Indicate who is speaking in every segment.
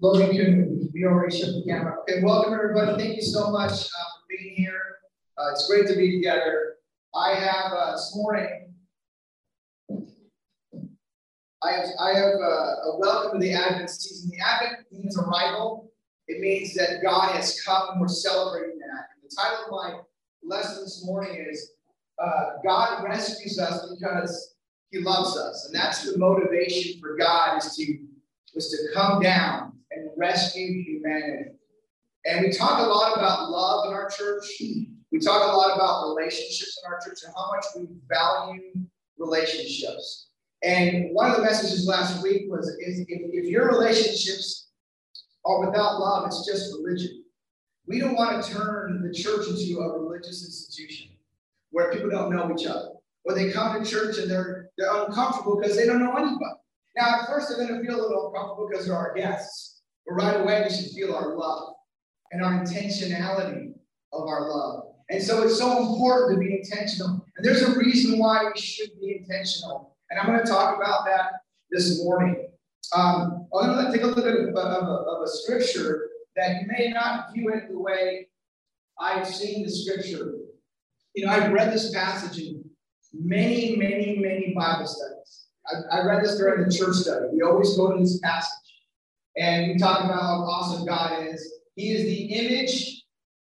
Speaker 1: Logan we already shut the camera. Okay, welcome everybody. Thank you so much uh, for being here. Uh, it's great to be together. I have uh, this morning. I have, I have uh, a welcome to the Advent season. The Advent means arrival. It means that God has come and we're celebrating that. And the title of my lesson this morning is uh, God rescues us because He loves us, and that's the motivation for God is to was to come down and rescue humanity. And we talk a lot about love in our church. We talk a lot about relationships in our church and how much we value relationships. And one of the messages last week was if, if your relationships are without love, it's just religion. We don't want to turn the church into a religious institution where people don't know each other, or they come to church and they're they're uncomfortable because they don't know anybody. Now, at first, they're going to feel a little uncomfortable because they're our guests. But right away, we should feel our love and our intentionality of our love. And so it's so important to be intentional. And there's a reason why we should be intentional. And I'm going to talk about that this morning. Um, I'm going to take a look at a, of, a, of a scripture that you may not view it the way I've seen the scripture. You know, I've read this passage in many, many, many Bible studies. I, I read this during the church study. We always go to this passage. And we talk about how awesome God is. He is the image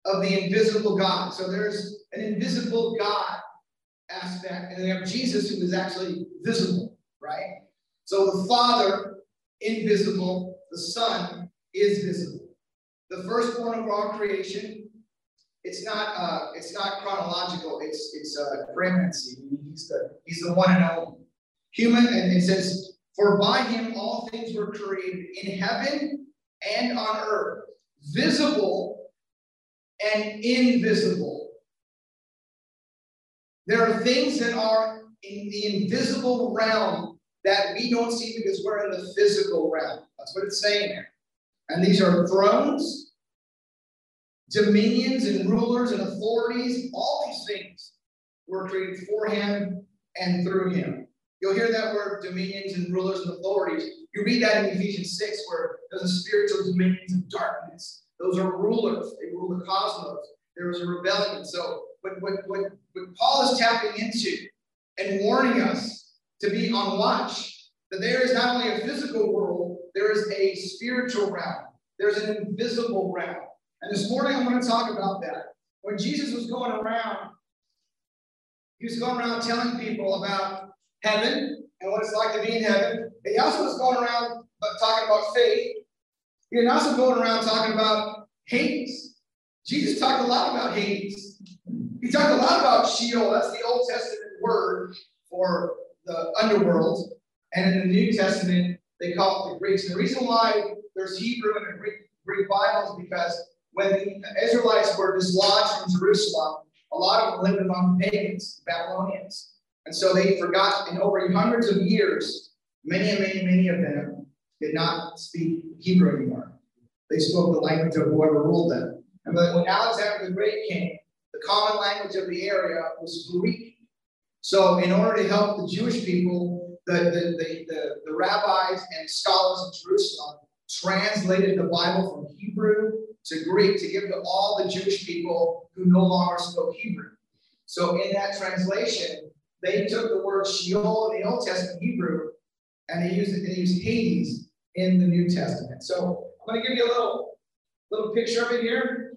Speaker 1: of the invisible God. So there's an invisible God aspect, and then we have Jesus who is actually visible, right? So the Father, invisible, the Son is visible. The firstborn of all creation, it's not uh, it's not chronological, it's it's uh preeminency. He's the he's the one and only. Human, and it says for by him all things were created in heaven and on earth, visible and invisible. There are things that are in the invisible realm that we don't see because we're in the physical realm. That's what it's saying there. And these are thrones, dominions, and rulers and authorities. All these things were created for him and through him. You'll hear that word dominions and rulers and authorities. You read that in Ephesians 6, where there's a spiritual dominions of darkness. Those are rulers, they rule the cosmos. There was a rebellion. So, what, what, what, what Paul is tapping into and warning us to be on watch that there is not only a physical world, there is a spiritual realm, there's an invisible realm. And this morning I'm going to talk about that. When Jesus was going around, he was going around telling people about heaven and what it's like to be in heaven. he also was going around uh, talking about faith. He was also going around talking about Hades. Jesus talked a lot about Hades. He talked a lot about Sheol. That's the Old Testament word for the underworld. And in the New Testament, they call it the Greeks. And the reason why there's Hebrew in the Greek, Greek Bible is because when the Israelites were dislodged from Jerusalem, a lot of them lived among pagans, Babylonians. And so they forgot in over hundreds of years, many and many, many of them did not speak Hebrew anymore. They spoke the language of whoever ruled them. And when Alexander the Great came, the common language of the area was Greek. So in order to help the Jewish people, the, the, the, the, the rabbis and scholars in Jerusalem translated the Bible from Hebrew to Greek to give to all the Jewish people who no longer spoke Hebrew. So in that translation, they took the word Sheol in the Old Testament Hebrew and they used it, they used Hades in the New Testament. So I'm going to give you a little little picture of it here.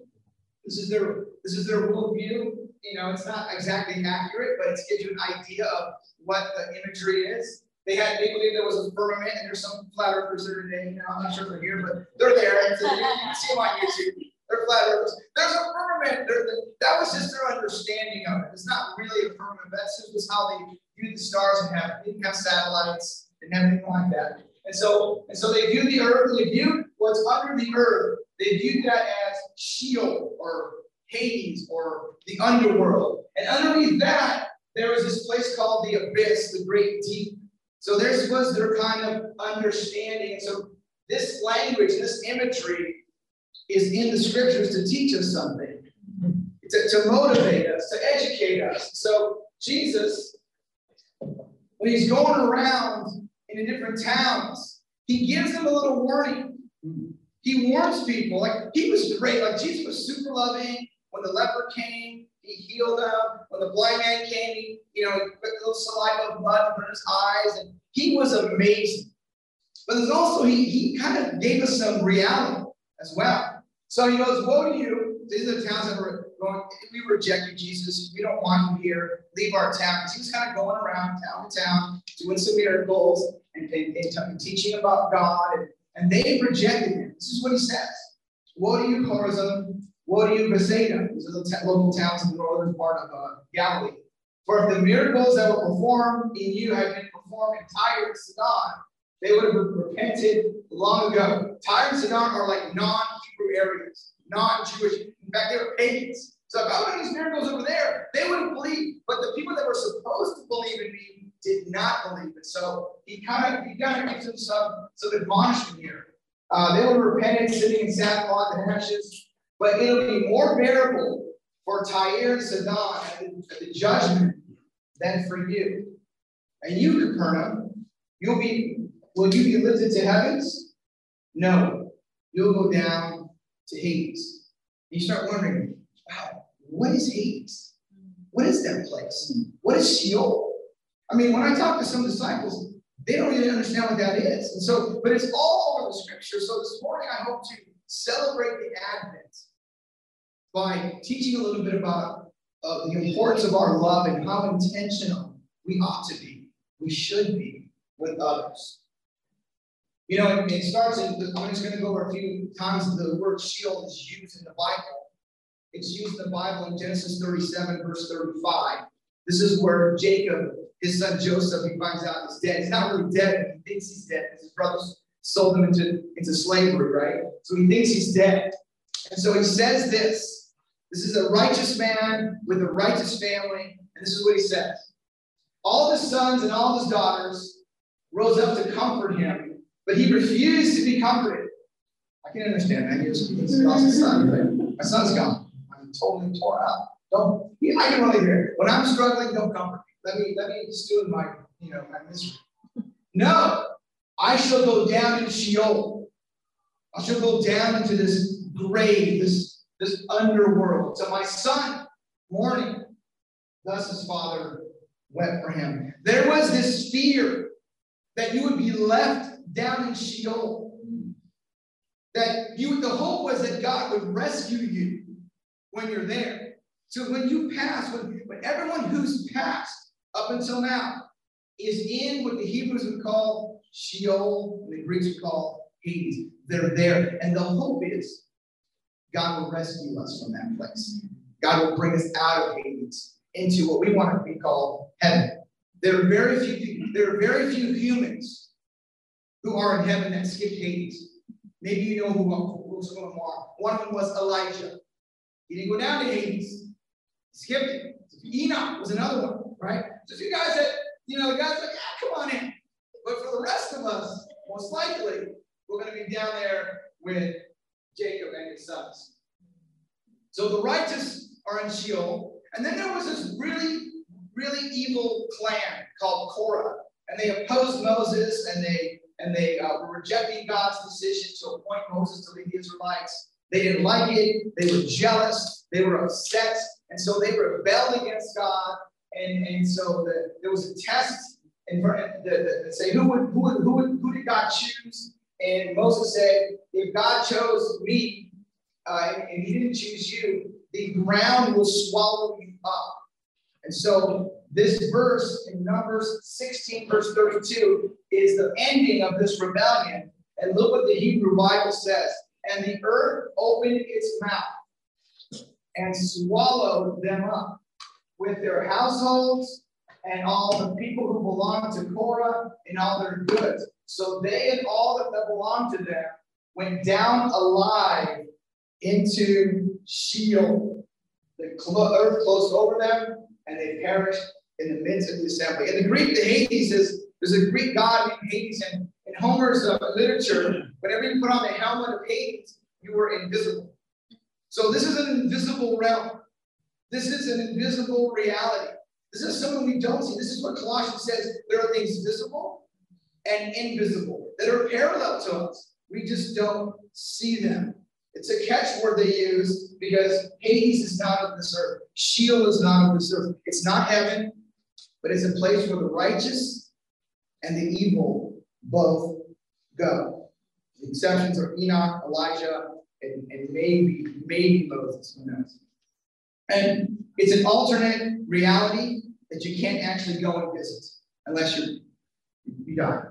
Speaker 1: This is their this is their worldview. You know, it's not exactly accurate, but it gives you an idea of what the imagery is. They had they believe there was a firmament, and there's some flat earthers there today. You know, I'm not sure if they're here, but they're there. And so you can see them on YouTube. They're flat earthers. There's a firmament. that was just their understanding of it. It's not really a firmament. That's just how they viewed the stars and have. Didn't have satellites. Didn't have anything like that. And so, and so they viewed the earth. They viewed what's under the earth. They viewed that as Sheol or Hades or the underworld. And underneath that, there was this place called the abyss, the great deep. So this was their kind of understanding. And so this language, this imagery is in the scriptures to teach us something, to, to motivate us, to educate us. So Jesus, when he's going around in the different towns, he gives them a little warning. He warns people. Like he was great. Like Jesus was super loving. When the leper came, he healed them. When the blind man came, he, you know, he put a little saliva of mud in his eyes, and he was amazing. But there's also he he kind of gave us some reality as well. So he goes, "Woe to you! These are the towns that were going. We rejected Jesus. We don't want you here. Leave our town." He was kind of going around town to town, doing some miracles and, and, and teaching about God, and, and they rejected him. This is what he says: "Woe to you, Chorazin! Woe to you, Bethsaida!" These are the t- local towns in the northern part of uh, Galilee. For if the miracles that were performed in you had been performed in Tyre and Sidon, they would have repented long ago. Tyre and Sidon are like non-Hebrew areas, non-Jewish. In fact, they were pagans. So if I would these miracles over there, they wouldn't believe. But the people that were supposed to believe in me did not believe it. So he kind of he kind of gives them some some admonishment here. Uh, they would have repented, sitting in sackcloth and ashes. But it'll be more bearable for Tyre and Sidon the, at the judgment than for you. And you, Capernaum, you'll be Will you be lifted to heavens? No, you'll go down to Hades. You start wondering, wow, what is Hades? What is that place? What is Sheol? I mean, when I talk to some disciples, they don't really understand what that is. And so, but it's all over the scripture. So this morning, I hope to celebrate the Advent by teaching a little bit about uh, the importance of our love and how intentional we ought to be, we should be with others. You know, it, it starts in, I'm just going to go over a few times the word Sheol is used in the Bible. It's used in the Bible in Genesis 37, verse 35. This is where Jacob, his son Joseph, he finds out he's dead. He's not really dead, but he thinks he's dead his brothers sold him into, into slavery, right? So he thinks he's dead. And so he says this. This is a righteous man with a righteous family. And this is what he says. All his sons and all his daughters rose up to comfort him but he refused to be comforted. I can understand that. He was, he's lost his son, right? My son's gone. I'm totally torn out. Don't. I can really hear. When I'm struggling, don't comfort me. Let me let me just do my you know my misery. No, I shall go down into Sheol. I shall go down into this grave, this this underworld. So my son, mourning, thus his father wept for him. There was this fear that you would be left down in Sheol. That you, the hope was that God would rescue you when you're there. So when you pass, when, when everyone who's passed up until now is in what the Hebrews would call Sheol, and the Greeks would call Hades, they're there. And the hope is God will rescue us from that place. God will bring us out of Hades into what we want to be called heaven. There are very few, there are very few humans who are in heaven that skipped Hades. Maybe you know who, some of them are. One of them was Elijah. He didn't go down to Hades. He skipped it. Enoch was another one, right? So you guys that, you know, the guys like, yeah, come on in. But for the rest of us, most likely, we're going to be down there with Jacob and his sons. So the righteous are in Sheol. And then there was this really, really evil clan called Korah. And they opposed Moses and they and they uh, were rejecting God's decision to appoint Moses to lead the Israelites. They didn't like it. They were jealous. They were upset. And so they rebelled against God. And, and so the, there was a test in front say who would, who would, who would, who did God choose? And Moses said, if God chose me uh, and he didn't choose you, the ground will swallow you up. And so this verse in Numbers 16, verse 32, is the ending of this rebellion. And look what the Hebrew Bible says. And the earth opened its mouth and swallowed them up with their households and all the people who belonged to Korah and all their goods. So they and all that belonged to them went down alive into Sheol. The earth closed over them and they perished in the midst of the assembly. In the Greek, the Hades is there's a Greek god named Hades, and in Homer's uh, literature, whenever you put on the helmet of Hades, you were invisible. So this is an invisible realm. This is an invisible reality. This is something we don't see. This is what Colossians says. There are things visible and invisible that are parallel to us. We just don't see them. It's a catchword they use because Hades is not of this earth. Sheol is not of this earth. It's not heaven, but it's a place where the righteous and the evil both go. The exceptions are Enoch, Elijah, and, and maybe, maybe Moses, who knows. And it's an alternate reality that you can't actually go and visit unless you you die.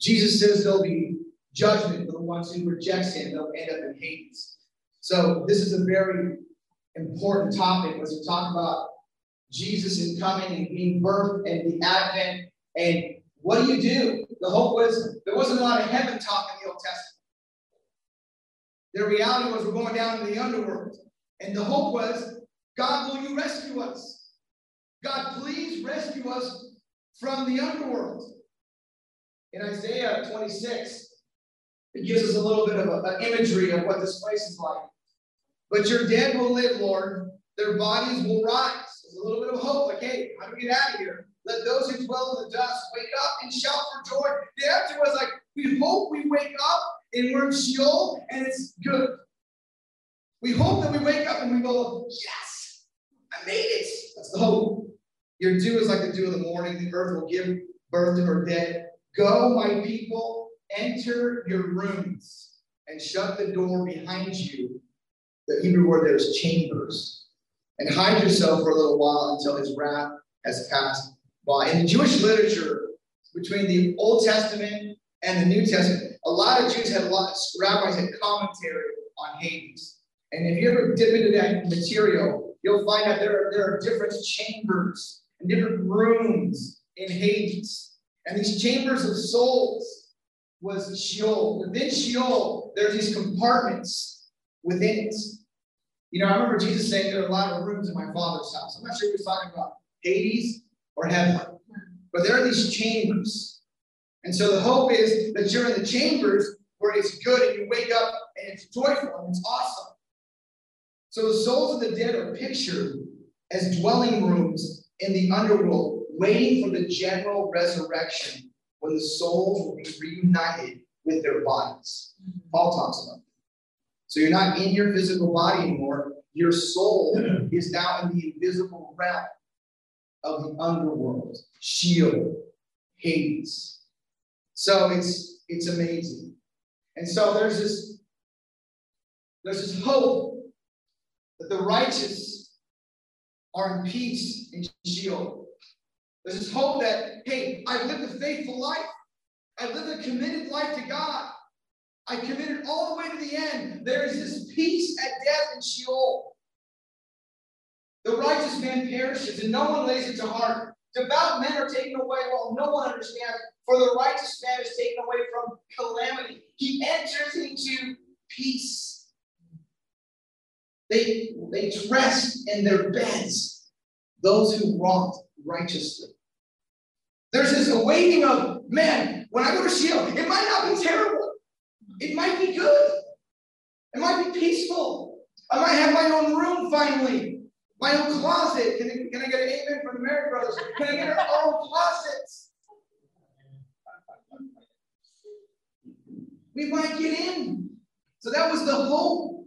Speaker 1: Jesus says there'll be judgment for the ones who rejects him. They'll end up in Hades. So this is a very important topic as we talk about Jesus and coming and being birthed and the advent. And what do you do? The hope was there wasn't a lot of heaven talk in the Old Testament. The reality was we're going down in the underworld. And the hope was, God, will you rescue us? God, please rescue us from the underworld. In Isaiah 26, it gives us a little bit of an imagery of what this place is like. But your dead will live, Lord. Their bodies will rise. There's a little bit of hope. Like, hey, how do we get out of here? Let those who dwell in the dust wake up and shout for joy. The answer was like, we hope we wake up and we're in Sheol and it's good. We hope that we wake up and we go, yes, I made it. That's the hope. Your dew is like the dew of the morning. The earth will give birth to her dead. Go, my people, enter your rooms and shut the door behind you. The Hebrew word there is chambers. And hide yourself for a little while until his wrath has passed by. In the Jewish literature, between the Old Testament and the New Testament, a lot of Jews had a lot, rabbis had commentary on Hades. And if you ever dip into that material, you'll find that there are, there are different chambers and different rooms in Hades. And these chambers of souls was Sheol. Within Sheol, there's these compartments within it. You know, I remember Jesus saying there are a lot of rooms in my father's house. I'm not sure he was talking about Hades or heaven, but there are these chambers. And so the hope is that you're in the chambers where it's good and you wake up and it's joyful and it's awesome. So the souls of the dead are pictured as dwelling rooms in the underworld, waiting for the general resurrection when the souls will be reunited with their bodies. Paul talks about. So you're not in your physical body anymore. Your soul is now in the invisible realm of the underworld, Sheol, Hades. So it's it's amazing. And so there's this there's this hope that the righteous are in peace in Sheol. There's this hope that, hey, I've lived a faithful life. I've lived a committed life to God. I committed all the way to the end. There is this peace at death in Sheol. The righteous man perishes, and no one lays it to heart. Devout men are taken away while no one understands, for the righteous man is taken away from calamity. He enters into peace. They, they rest in their beds, those who wrought righteously. There's this awaiting of, man, when I go to Sheol, it might not be terrible. It might be good. It might be peaceful. I might have my own room finally, my own closet. Can I, can I get an amen from the Marriott Brothers? Can I get our own closets? We might get in. So that was the hope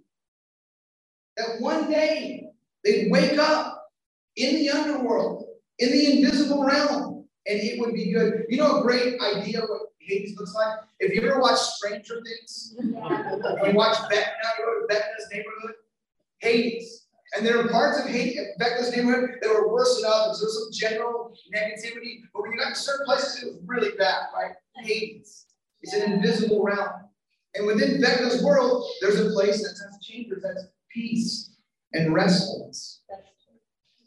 Speaker 1: that one day they'd wake up in the underworld in the invisible realm, and it would be good. You know, a great idea what Hades looks like? If you ever watch Stranger Things, yeah. you watch Vecna, you go to Vecna's neighborhood, Hades. And there are parts of Hades, Vecna's neighborhood that were worse than others. There's some general negativity, but when you got to certain places, it was really bad, right? Hades. It's an invisible realm. And within Vecna's world, there's a place that has chambers that's peace and restfulness.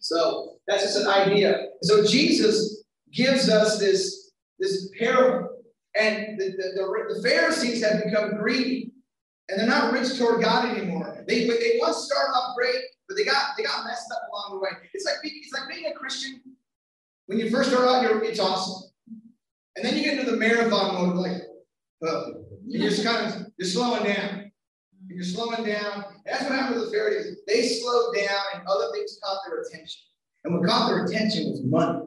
Speaker 1: So that's just an idea. So Jesus gives us this, this parable. And the, the, the, Pharisees have become greedy. And they're not rich toward God anymore. They, they once started off great, but they got they got messed up along the way. It's like it's like being a Christian. When you first start out, you're it's awesome. And then you get into the marathon mode, like, uh, oh, you're just kind of you're slowing down. You're slowing down. That's what happened to the Pharisees. They slowed down and other things caught their attention. And what caught their attention was money.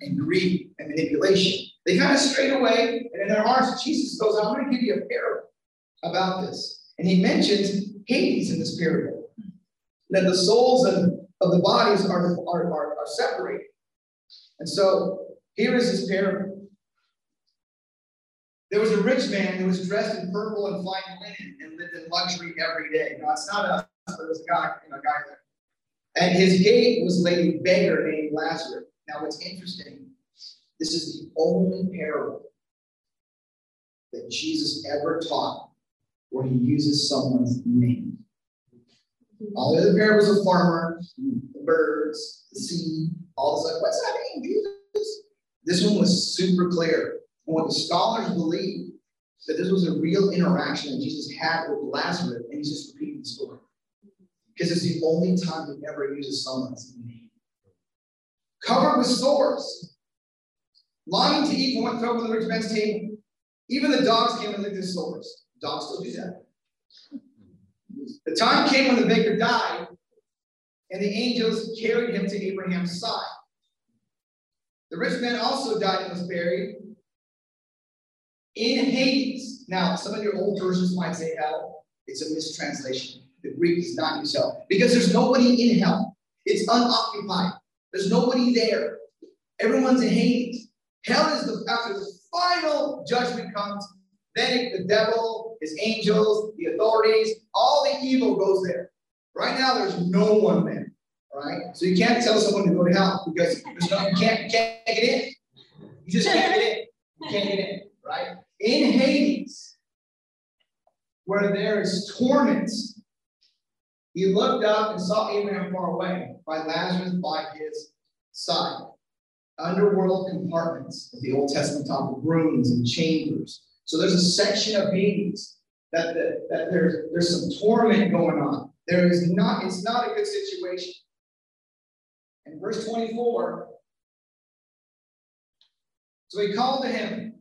Speaker 1: And greed and manipulation. They kind of strayed away, and in their hearts, Jesus goes, I'm going to give you a parable about this. And he mentions Hades in this parable. That the souls of, of the bodies are, are, are, are separated. And so here is his parable. There was a rich man who was dressed in purple and fine linen and lived in luxury every day. Now, it's not us, but was a guy, you know, a guy there. And his gate was a beggar named Lazarus. Now, what's interesting, this is the only parable that Jesus ever taught where he uses someone's name. All the other parables of farmer, the birds, the sea, all this like, what's that name, Jesus? This one was super clear. And what the scholars believe that this was a real interaction that Jesus had with Lazarus, and he's just repeating the story. Because it's the only time he ever uses someone's name. Covered with sores, longing to eat from what fell from the rich man's table. Even the dogs came and licked his sores. Dogs still do that. The time came when the baker died, and the angels carried him to Abraham's side. The rich man also died and was buried in Hades. Now, some of your old versions might say hell. It's a mistranslation. The Greek is not use hell because there's nobody in hell. It's unoccupied. There's nobody there. Everyone's in Hades. Hell is the after the final judgment comes. Then the devil, his angels, the authorities, all the evil goes there. Right now, there's no one there. Right? So you can't tell someone to go to hell because no, you can't, you can't get in. You just can't get in. You can't get in right? In Hades, where there is torment, he looked up and saw Abraham far away, by Lazarus by his side. Underworld compartments of the Old Testament talk of rooms and chambers. So there's a section of Hades that, the, that there's, there's some torment going on. There is not, it's not a good situation. And verse 24, so he called to him,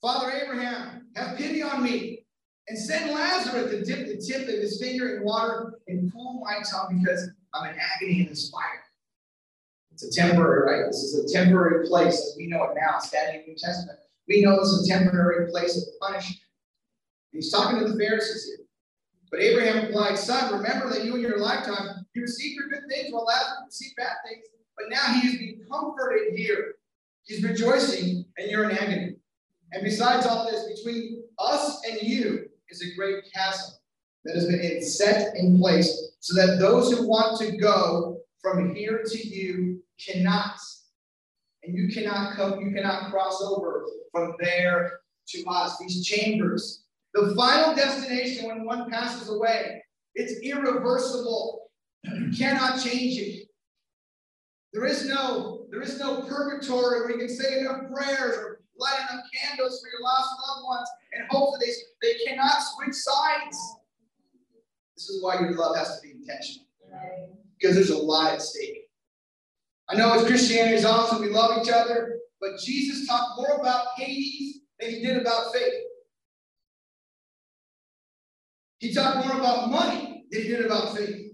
Speaker 1: Father Abraham, have pity on me and send Lazarus to dip the tip of his finger in water and cool my tongue because I'm in agony in this fire. It's a temporary, right? This is a temporary place as we know it now, standing in the New Testament. We know this is a temporary place of punishment. He's talking to the Pharisees here. But Abraham replied, Son, remember that you in your lifetime, you received your good things while Lazarus received bad things. But now he is being comforted here. He's rejoicing, and you're in agony. And besides all this, between us and you is a great chasm that has been set in place so that those who want to go from here to you cannot. And you cannot come, you cannot cross over from there to us. These chambers, the final destination when one passes away, it's irreversible. You cannot change it. There is no, there is no purgatory where you can say enough prayers or light enough candles for your lost loved ones and hope they, they cannot switch sides. This is why your love has to be intentional. Because there's a lot at stake. I know as Christianity is awesome, we love each other, but Jesus talked more about Hades than he did about faith. He talked more about money than he did about faith.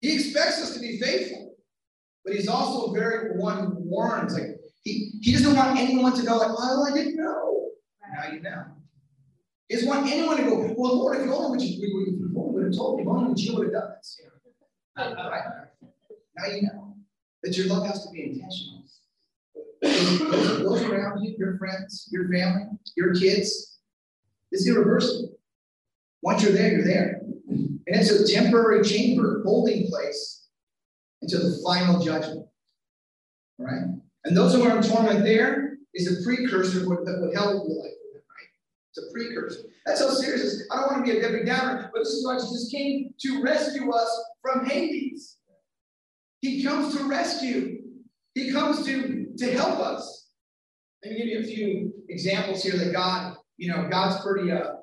Speaker 1: He expects us to be faithful, but he's also very one warns, like, he, he doesn't want anyone to go like, well, I didn't know. Now you know. Is want anyone to go, well, Lord, if you only would, you, you, you would have told me, if only you would have done this. Right? Now you know that your love has to be intentional. Those, around you, your friends, your family, your kids, it's irreversible. Once you're there, you're there. And it's a temporary chamber, holding place until the final judgment. All right? And those who are in torment there is a precursor of what, what hell will be like for them, right? It's a precursor. That's how serious it is. I don't want to be a Debbie Downer, but this is why Jesus came to rescue us from Hades. He comes to rescue. He comes to, to help us. Let me give you a few examples here that God, you know, God's pretty uh,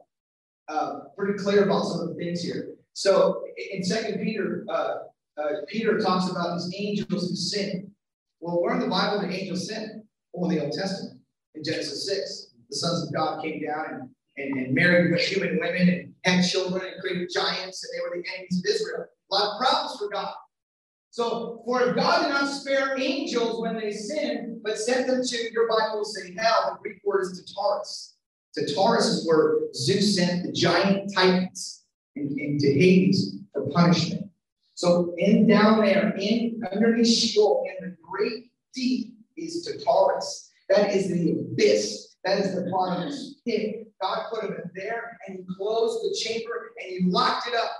Speaker 1: uh, pretty clear about some of the things here. So in Second Peter, uh, uh, Peter talks about these angels who sin. Well, where in the Bible did angels sin? Well, in the Old Testament, in Genesis 6. The sons of God came down and, and, and married human women and had children and created giants, and they were the enemies of Israel. A lot of problems for God. So, for if God did not spare angels when they sinned, but sent them to, your Bible will say hell, the Greek word is Tartarus. Tartarus is where Zeus sent the giant titans into Hades for punishment. So, in down there, in underneath Sheol, in the great deep, is Tartarus. That is the abyss. That is the bottomless pit. God put him in there, and He closed the chamber, and He locked it up.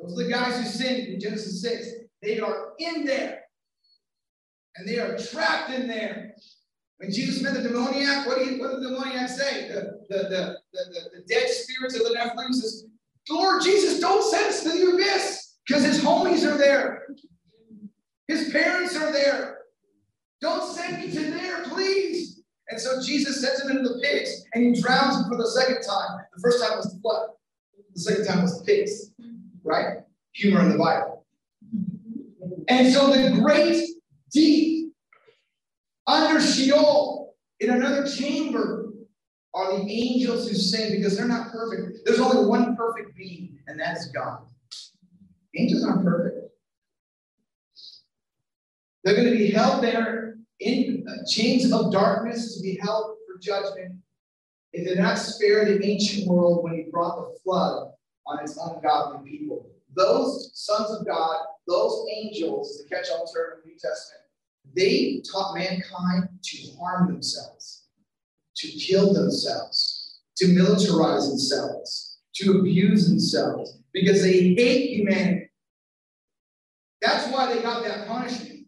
Speaker 1: Those are the guys who sinned in Genesis 6. They are in there. And they are trapped in there. When Jesus met the demoniac, what, did, the demoniac say? The, the, the, the, the dead spirits of the Nephilim says, Lord Jesus, don't send us to the abyss because his homies are there. His parents are there. Don't send me to there, please. And so Jesus sends him into the pigs and he drowns him for the second time. The first time was the flood, the second time was the pigs, right? Humor in the Bible. And so the great deep under Sheol in another chamber are the angels who sing because they're not perfect. There's only one perfect being, and that is God. Angels aren't perfect. They're going to be held there in uh, chains of darkness to be held for judgment. It did not spare the ancient world when he brought the flood on its ungodly people. Those sons of God those angels, the catch-all term in the New Testament, they taught mankind to harm themselves, to kill themselves, to militarize themselves, to abuse themselves, because they hate humanity. That's why they got that punishment.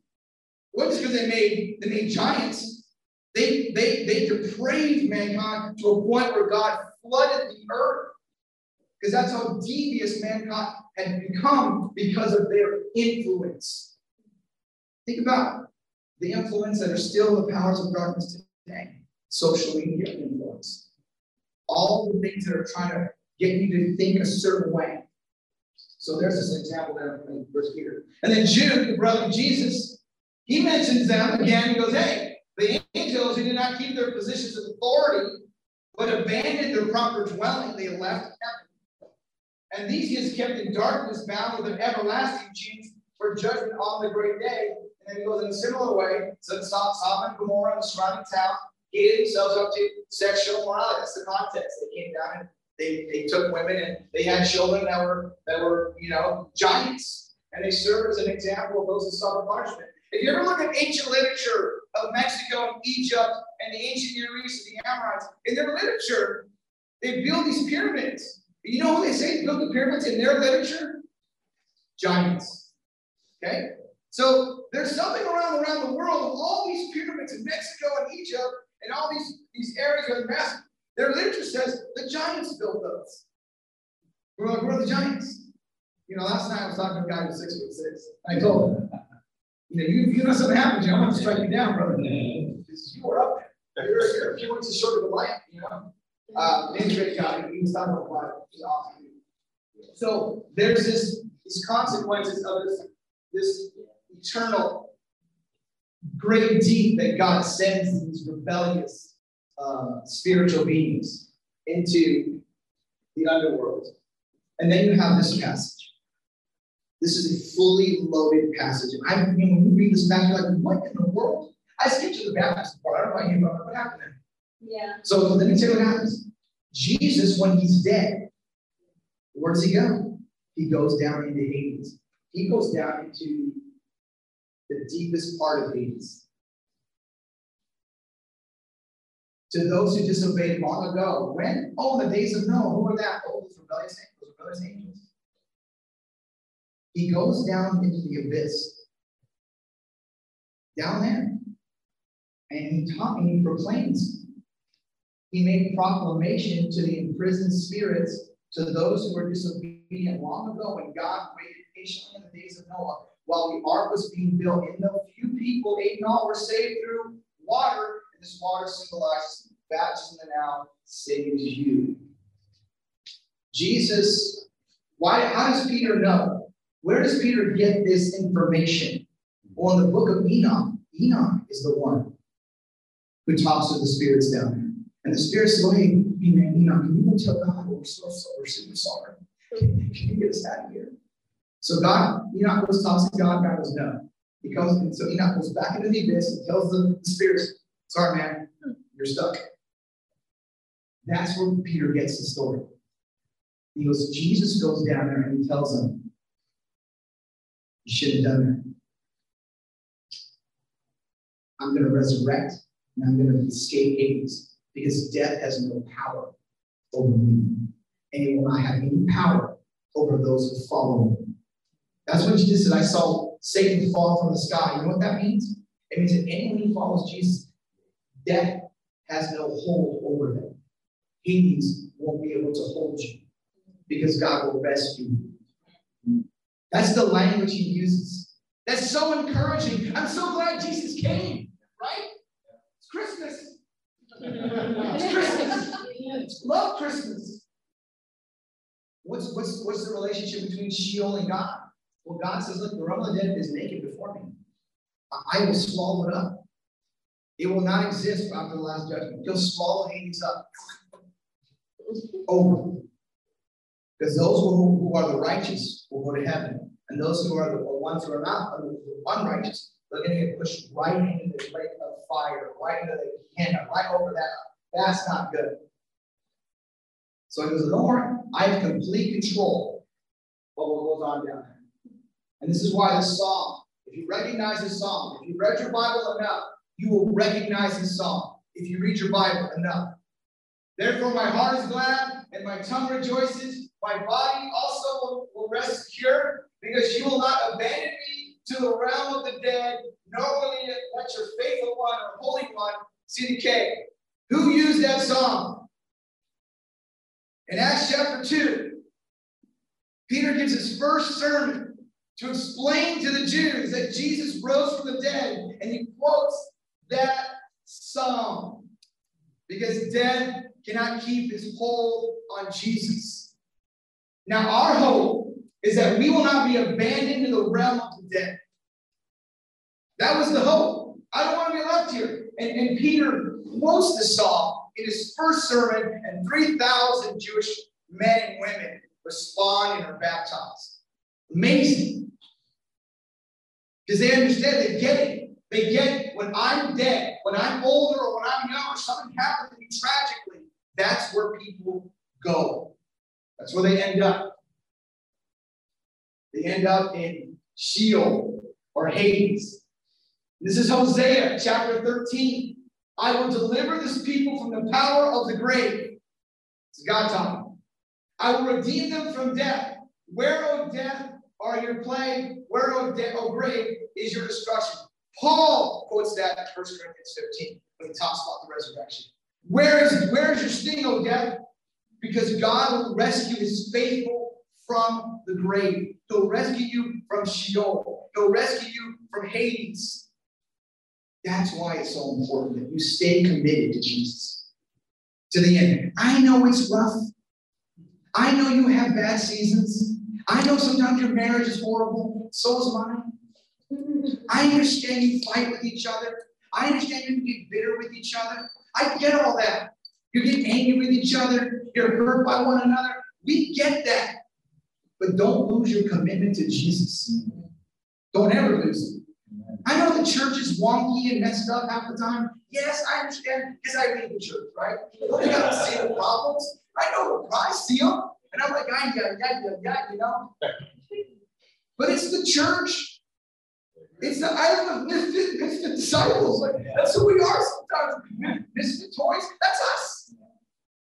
Speaker 1: What is because they made they made giants. They they they depraved mankind to a point where God flooded the earth because that's how devious mankind had become because of their influence. Think about the influence that are still the powers of darkness today social media influence. All the things that are trying to get you to think a certain way. So there's this example there in First Peter. And then Jude, the brother of Jesus, he mentions them again. He goes, Hey, the angels who did not keep their positions of authority, but abandoned their proper dwelling, they left heaven and these he has kept in darkness, bound with an everlasting chains for judgment on the great day. And then he goes in a similar way, so Sodom and Gomorrah and the surrounding town gave themselves up to sexual morality. That's the context. They came down and they, they took women and they had children that were that were, you know, giants. And they serve as an example of those who suffer punishment. If you ever look at ancient literature of Mexico and Egypt and the ancient Near East and the Amorites, in their literature, they build these pyramids you know who they say built the pyramids in their literature? Giants. Okay? So there's something around around the world all these pyramids in Mexico and Egypt and all these, these areas where massive. Their literature says the giants built those. We're like, where are the giants? You know, last night I was talking to a guy who's six foot six. I told him, you know, you, you know something happens, I'm going to strike you down, brother. Because you were up there. You're, you're a few inches short of the light, you know. Uh, he's great guy. He was talking about what he's awesome. So there's this these consequences of this this eternal great deep that God sends these rebellious uh, spiritual beings into the underworld. And then you have this passage. This is a fully loaded passage. And I, you know, when you read this passage, you're like, what in the world? I skipped to the baptism part. I don't know you about what happened there.
Speaker 2: Yeah.
Speaker 1: So let me tell you what happens. Jesus, when he's dead, where does he go? He goes down into Hades. He goes down into the deepest part of Hades. To those who disobeyed long ago, when? Oh, in the days of Noah. Who were that? Oh, those rebellious angels. Those rebellious angels. He goes down into the abyss. Down there. And he taught and he proclaims he made proclamation to the imprisoned spirits, to those who were disobedient long ago when God waited patiently in the days of Noah while the ark was being built. In the few people, eight and all, were saved through water, and this water symbolizes baptism and now saves you. Jesus, why? How does Peter know? Where does Peter get this information? Well, in the book of Enoch, Enoch is the one who talks to the spirits down there. And the spirits well, hey, man, know, can you go tell God we're so, so we're super sorry? Can you get us out of here? So God, Enoch goes talks to God, God goes, no. He comes, and so Enoch goes back into the abyss and tells the, the spirits, sorry, man, you're stuck. That's where Peter gets the story. He goes, Jesus goes down there and he tells him, You shouldn't have done that. I'm going to resurrect and I'm going to escape Hades because death has no power over me. And it will not have any power over those who follow me. That's what Jesus said. I saw Satan fall from the sky. You know what that means? It means that anyone who follows Jesus, death has no hold over them. Hades won't be able to hold you because God will rescue you. That's the language he uses. That's so encouraging. I'm so glad Jesus came, right? It's Christmas. it's Christmas. Love Christmas. What's, what's, what's the relationship between Sheol and God? Well, God says, look, the realm of the dead is naked before me. I will swallow it up. It will not exist after the last judgment. He'll swallow Hades up. Over. Because those who, who are the righteous will go to heaven. And those who are the ones who are not unrighteous, they're going to get pushed right into the lake of fire, right into the Gehenna, right over that. That's not good. So he goes, don't worry, I have complete control of what goes on down there. And this is why this song, if you recognize this song, if you read your Bible enough, you will recognize this song if you read your Bible enough. Therefore, my heart is glad and my tongue rejoices. My body also will, rest secure because you will not abandon me to the realm of the dead, nor will you let your faithful one or holy one see decay. Who used that song? In Acts chapter 2, Peter gives his first sermon to explain to the Jews that Jesus rose from the dead, and he quotes that song because death cannot keep his hold on Jesus. Now, our hope is that we will not be abandoned in the realm of the dead. That was the hope. I don't want to be left here. And, and Peter quotes the song in his first sermon, and 3,000 Jewish men and women respond and are baptized. Amazing. Because they understand, they get it. They get when I'm dead, when I'm older, or when I'm young, or something happens to me tragically, that's where people go. That's where they end up. They end up in Sheol or Hades. This is Hosea chapter 13. I will deliver this people from the power of the grave. It's God talking. I will redeem them from death. Where, O death, are your plague? Where, O, de- o grave, is your destruction? Paul quotes that in 1 Corinthians 15 when he talks about the resurrection. Where is, where is your sting, O death? Because God will rescue his faithful from the grave. He'll rescue you from Sheol. He'll rescue you from Hades. That's why it's so important that you stay committed to Jesus to the end. I know it's rough. I know you have bad seasons. I know sometimes your marriage is horrible. So is mine. I understand you fight with each other. I understand you can get bitter with each other. I get all that. You get angry with each other. You're hurt by one another. We get that. But don't lose your commitment to Jesus. Don't ever lose it. I know the church is wonky and messed up half the time. Yes, I understand because I lead the church, right? Don't you got to see the problems? I know I see them. And I'm like, I yeah, yeah, yeah, yeah, you know. But it's the church. It's the island of misfit, misfit disciples. Like that's who we are sometimes. Misfit toys. That's us.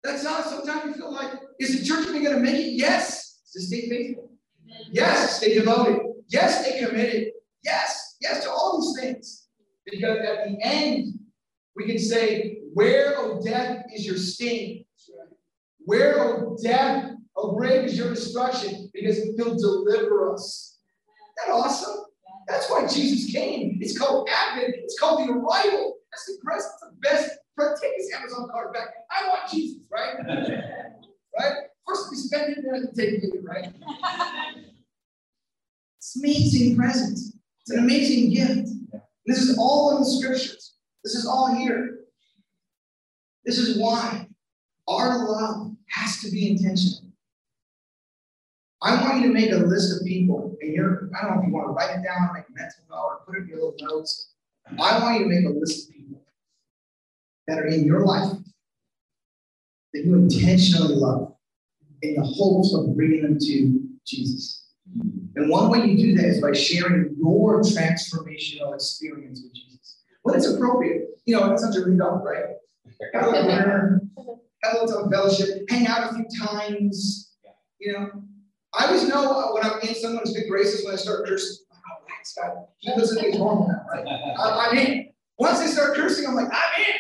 Speaker 1: That's us. Sometimes we feel like, is the church even going to make it? Yes. To stay faithful. Yes, stay devoted. Yes, stay committed. Yes, yes to all these things. Because at the end, we can say, Where, O death, is your sting? Where, O death, O grave, is your destruction? Because he'll deliver us. Isn't that awesome? That's why Jesus came. It's called Advent. It's called the arrival. That's the best, the best. Take this Amazon card back. I want Jesus, right? right? First, we spend it, then take it, right? It's amazing present. It's an amazing gift. This is all in the scriptures. This is all here. This is why our love has to be intentional. I want you to make a list of people, and you're, I don't know if you want to write it down, make a mental note, or put it in your little notes. I want you to make a list of people that are in your life that you intentionally love in the hopes of bringing them to Jesus. And one way you do that is by sharing your transformational experience with Jesus. When it's appropriate, you know, it's such a read off, right? Have a little dinner, have a little fellowship, hang out a few times, you know. I always know when I'm in someone's good graces when I start cursing. Oh, thanks God. He doesn't think normal now, right? I'm in. Once they start cursing, I'm like, I'm in.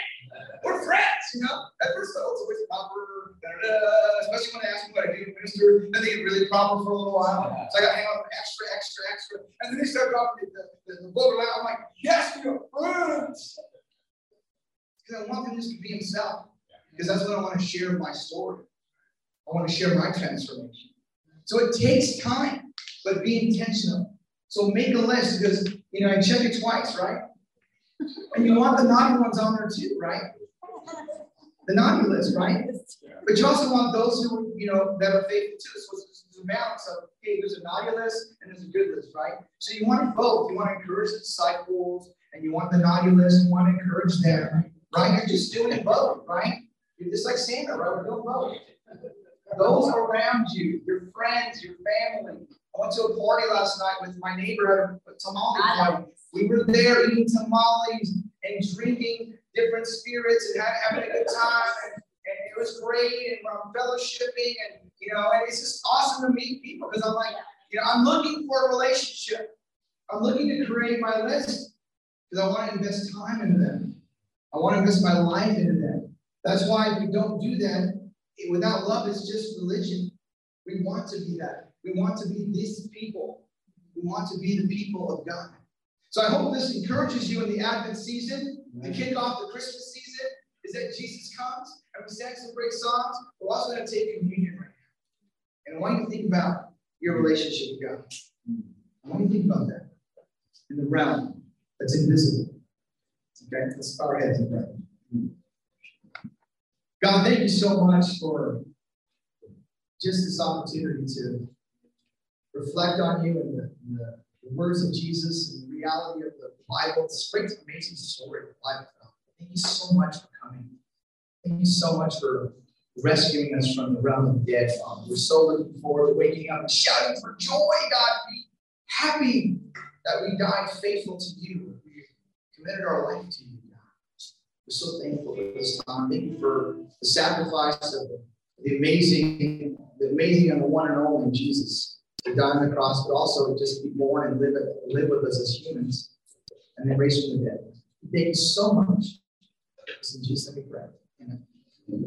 Speaker 1: We're friends, you know. At first, oh, it's always proper, uh, especially when I ask them what I do minister. Then they get really proper for a little while. So I got to hang out extra, extra, extra. And then they start talking the, the, the, the I'm like, yes, we are friends. Because I want them just to be himself. Because that's what I want to share my story. I want to share my transformation. So it takes time, but be intentional. So make a list because you know I check it twice, right? And you want the naughty ones on there too, right? The naughty list, right? But you also want those who, you know, that are faithful too. So it's a balance of, hey, there's a naughty list and there's a good list, right? So you want both. You want to encourage the disciples and you want the naughty list, you want to encourage them, right? You're just doing it both, right? You're just like Santa, right? We're doing both. Those around you, your friends, your family. I went to a party last night with my neighbor at a tamale party. We were there eating tamales and drinking different spirits and having a good time. And, and it was great. And we're fellowshipping. And, you know, and it's just awesome to meet people because I'm like, you know, I'm looking for a relationship. I'm looking to create my list because I want to invest time into them. I want to invest my life into them. That's why if we don't do that, without love, it's just religion. We want to be that. We want to be these people. We want to be the people of God. So I hope this encourages you in the Advent season, to kick off the Christmas season, is that Jesus comes and we sang some great songs. We're also going to take communion right now. And I want you to think about your relationship with God. I want you to think about that in the realm that's invisible. Okay, let's bow our heads and pray. God, thank you so much for just this opportunity to reflect on you and the, the, the words of Jesus and the reality Bible. This great, amazing story of Bible. Thank you so much for coming. Thank you so much for rescuing us from the realm of the dead. We're so looking forward to waking up and shouting for joy, God. Be happy that we died faithful to you. We committed our life to you, God. We're so thankful for this time. Thank you for the sacrifice of the amazing, the amazing and the one and only Jesus to die on the cross, but also just be born and live, live with us as humans and then raised from the dead. Thank you so much. It's in Jesus' name we pray. Amen.